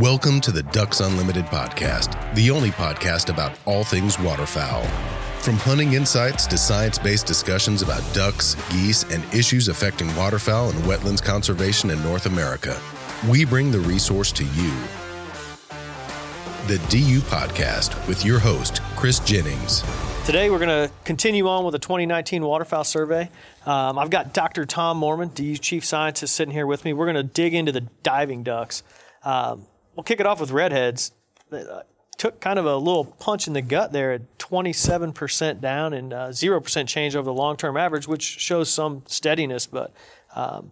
Welcome to the Ducks Unlimited podcast, the only podcast about all things waterfowl. From hunting insights to science based discussions about ducks, geese, and issues affecting waterfowl and wetlands conservation in North America, we bring the resource to you. The DU Podcast with your host, Chris Jennings. Today, we're going to continue on with the 2019 waterfowl survey. Um, I've got Dr. Tom Moorman, DU Chief Scientist, sitting here with me. We're going to dig into the diving ducks. Um, we'll kick it off with redheads. Uh, took kind of a little punch in the gut there at 27% down and uh, 0% change over the long term average, which shows some steadiness, but um,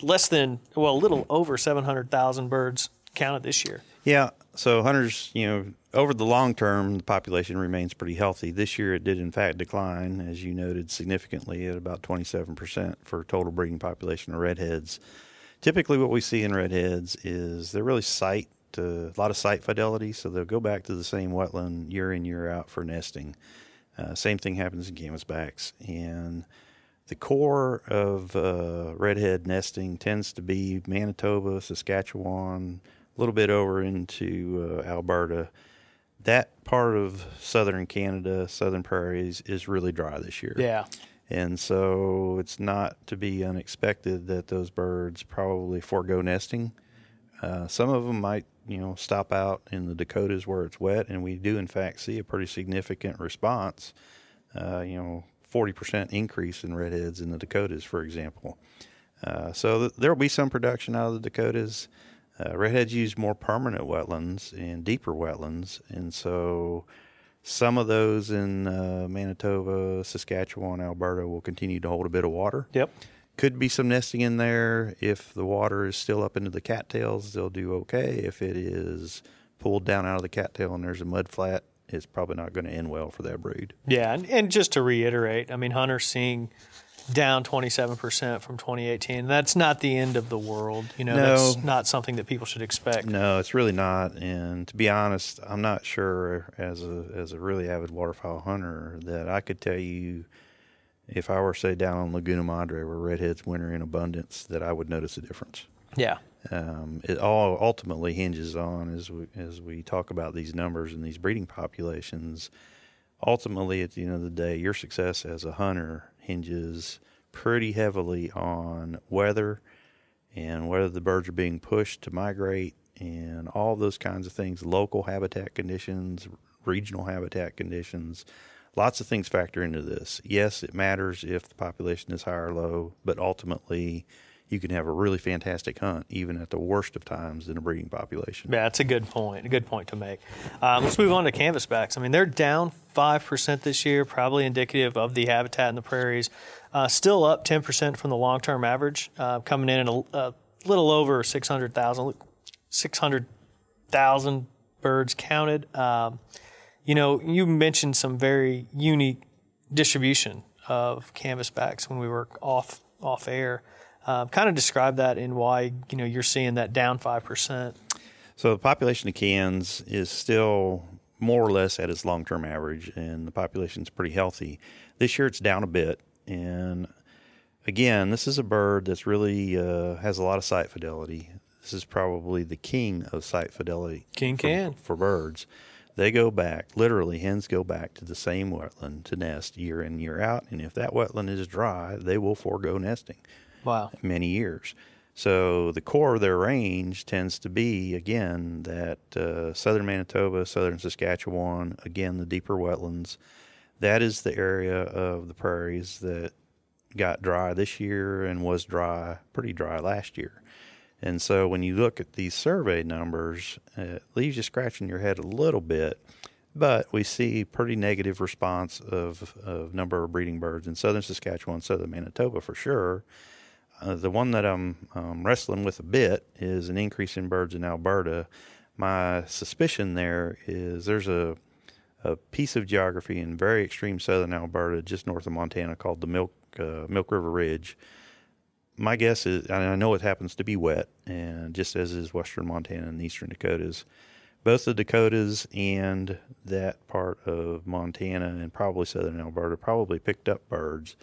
less than, well, a little over 700,000 birds counted this year. Yeah. So hunters, you know, over the long term, the population remains pretty healthy. This year, it did in fact decline, as you noted, significantly at about 27% for total breeding population of redheads. Typically, what we see in redheads is they're really sight uh, a lot of site fidelity, so they'll go back to the same wetland year in year out for nesting. Uh, same thing happens in canvasbacks, and the core of uh, redhead nesting tends to be Manitoba, Saskatchewan, a little bit over into uh, Alberta. That part of southern Canada, southern prairies, is really dry this year. Yeah. And so it's not to be unexpected that those birds probably forego nesting. Uh, some of them might you know, stop out in the Dakotas where it's wet, and we do in fact see a pretty significant response. Uh, you know, 40% increase in redheads in the Dakotas, for example. Uh, so th- there will be some production out of the Dakotas. Uh, redheads use more permanent wetlands and deeper wetlands, and so some of those in uh, Manitoba, Saskatchewan, Alberta will continue to hold a bit of water. Yep. Could be some nesting in there. If the water is still up into the cattails, they'll do okay. If it is pulled down out of the cattail and there's a mud flat, it's probably not going to end well for that brood. Yeah, and, and just to reiterate, I mean, hunters seeing down 27% from 2018. That's not the end of the world. You know, No. that's not something that people should expect. No, it's really not. And to be honest, I'm not sure as a as a really avid waterfowl hunter that I could tell you if I were say down on Laguna Madre where redheads winter in abundance that I would notice a difference. Yeah. Um, it all ultimately hinges on as we as we talk about these numbers and these breeding populations. Ultimately, at the end of the day, your success as a hunter hinges pretty heavily on weather and whether the birds are being pushed to migrate and all those kinds of things, local habitat conditions, regional habitat conditions. Lots of things factor into this. Yes, it matters if the population is high or low, but ultimately, you can have a really fantastic hunt even at the worst of times in a breeding population. Yeah, that's a good point. A good point to make. Um, let's move on to canvasbacks. I mean, they're down 5% this year, probably indicative of the habitat in the prairies. Uh, still up 10% from the long term average, uh, coming in at a, a little over 600,000 600,000 birds counted. Um, you know, you mentioned some very unique distribution of canvasbacks when we were off off air. Uh, kind of describe that and why you know you're seeing that down five percent. So the population of cans is still more or less at its long-term average, and the population's pretty healthy. This year it's down a bit, and again, this is a bird that's really uh, has a lot of site fidelity. This is probably the king of site fidelity. King for, can. for birds. They go back, literally, hens go back to the same wetland to nest year in, year out. And if that wetland is dry, they will forego nesting Wow. many years. So the core of their range tends to be again that uh, southern Manitoba, southern Saskatchewan, again the deeper wetlands. That is the area of the prairies that got dry this year and was dry, pretty dry last year. And so when you look at these survey numbers, it leaves you scratching your head a little bit. But we see pretty negative response of, of number of breeding birds in southern Saskatchewan, southern Manitoba for sure. uh, the one that I'm um, wrestling with a bit is an increase in birds in Alberta. My suspicion there is there's a a piece of geography in very extreme southern Alberta, just north of Montana, called the Milk uh, Milk River Ridge. My guess is, I know it happens to be wet, and just as is western Montana and eastern Dakotas, both the Dakotas and that part of Montana and probably southern Alberta probably picked up birds.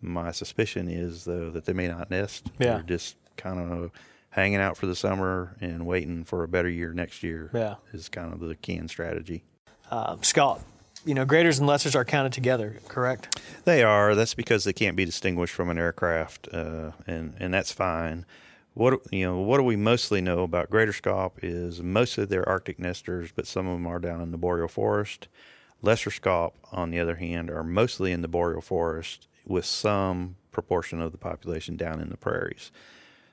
My suspicion is though that they may not nest. Yeah. They're just kind of hanging out for the summer and waiting for a better year next year. Yeah. Is kind of the can strategy. Um, Scaup, you know, greaters and lessers are counted together, correct? They are. That's because they can't be distinguished from an aircraft, uh, and and that's fine. What you know, what do we mostly know about greater scaup is mostly they're Arctic nesters, but some of them are down in the boreal forest. Lesser scaup, on the other hand, are mostly in the boreal forest, with some proportion of the population down in the prairies.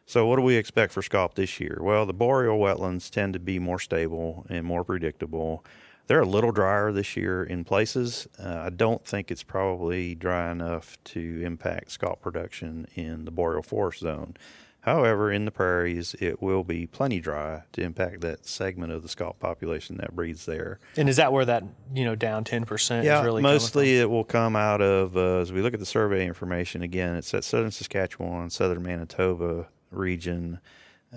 So, what do we expect for scaup this year? Well, the boreal wetlands tend to be more stable and more predictable. They're a little drier this year in places. Uh, I don't think it's probably dry enough to impact scaup production in the boreal forest zone. However, in the prairies, it will be plenty dry to impact that segment of the scaup population that breeds there. And is that where that you know down ten percent Yeah, is really mostly it will come out of uh, as we look at the survey information. Again, it's that southern Saskatchewan, southern Manitoba region,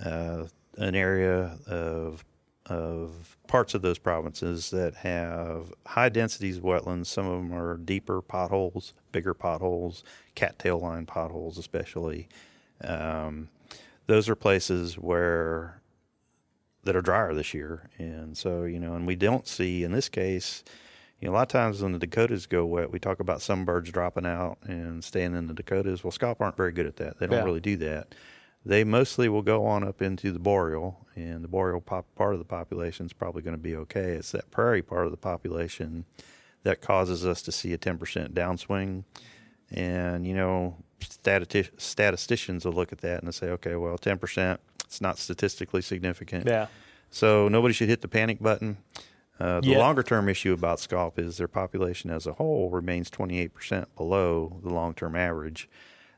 uh, an area of of parts of those provinces that have high densities of wetlands. Some of them are deeper potholes, bigger potholes, cattail line potholes, especially. Um, those are places where that are drier this year, and so you know, and we don't see in this case. You know, a lot of times when the Dakotas go wet, we talk about some birds dropping out and staying in the Dakotas. Well, scaup aren't very good at that. They don't Yeah. really do that. They mostly will go on up into the boreal, and the boreal pop, part of the population is probably going to be okay. It's that prairie part of the population that causes us to see a 10% downswing. And, you know, stati- statisticians will look at that and say, okay, well, 10%, it's not statistically significant. Yeah. So nobody should hit the panic button. Uh, the longer term issue about scaup is their population as a whole remains 28% below the long term average.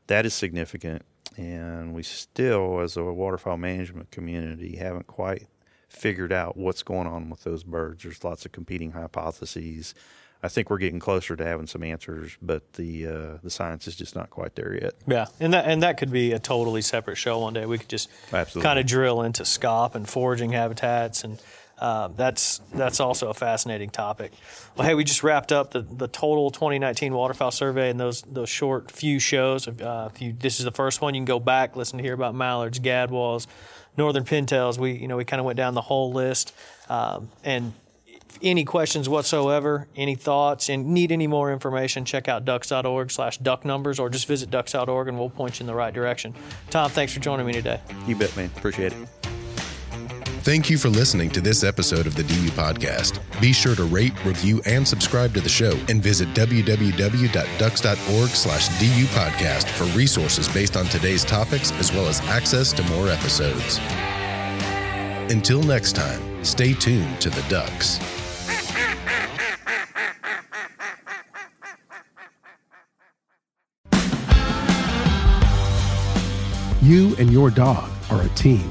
That is significant. And we still, as a waterfowl management community, haven't quite figured out what's going on with those birds. There's lots of competing hypotheses. I think we're getting closer to having some answers, but the uh, the science is just not quite there yet. Yeah, and that and that could be a totally separate show one day. We could just Absolutely. kind of drill into scaup and foraging habitats, and uh, that's that's also a fascinating topic. Well, hey, we just wrapped up the, the total 2019 waterfowl survey and those those short few shows. Uh, if you this is the first one, you can go back listen to hear about mallards, gadwalls, northern pintails. We you know we kind of went down the whole list, um, and any questions whatsoever, any thoughts, and need any more information, check out ducks.org slash duck numbers or just visit ducks.org and we'll point you in the right direction. Tom, thanks for joining me today. You bet, man. Appreciate it. Thank you for listening to this episode of the DU Podcast. Be sure to rate, review, and subscribe to the show and visit www.ducks.org slash DU Podcast for resources based on today's topics as well as access to more episodes. Until next time, stay tuned to the Ducks. You and your dog are a team.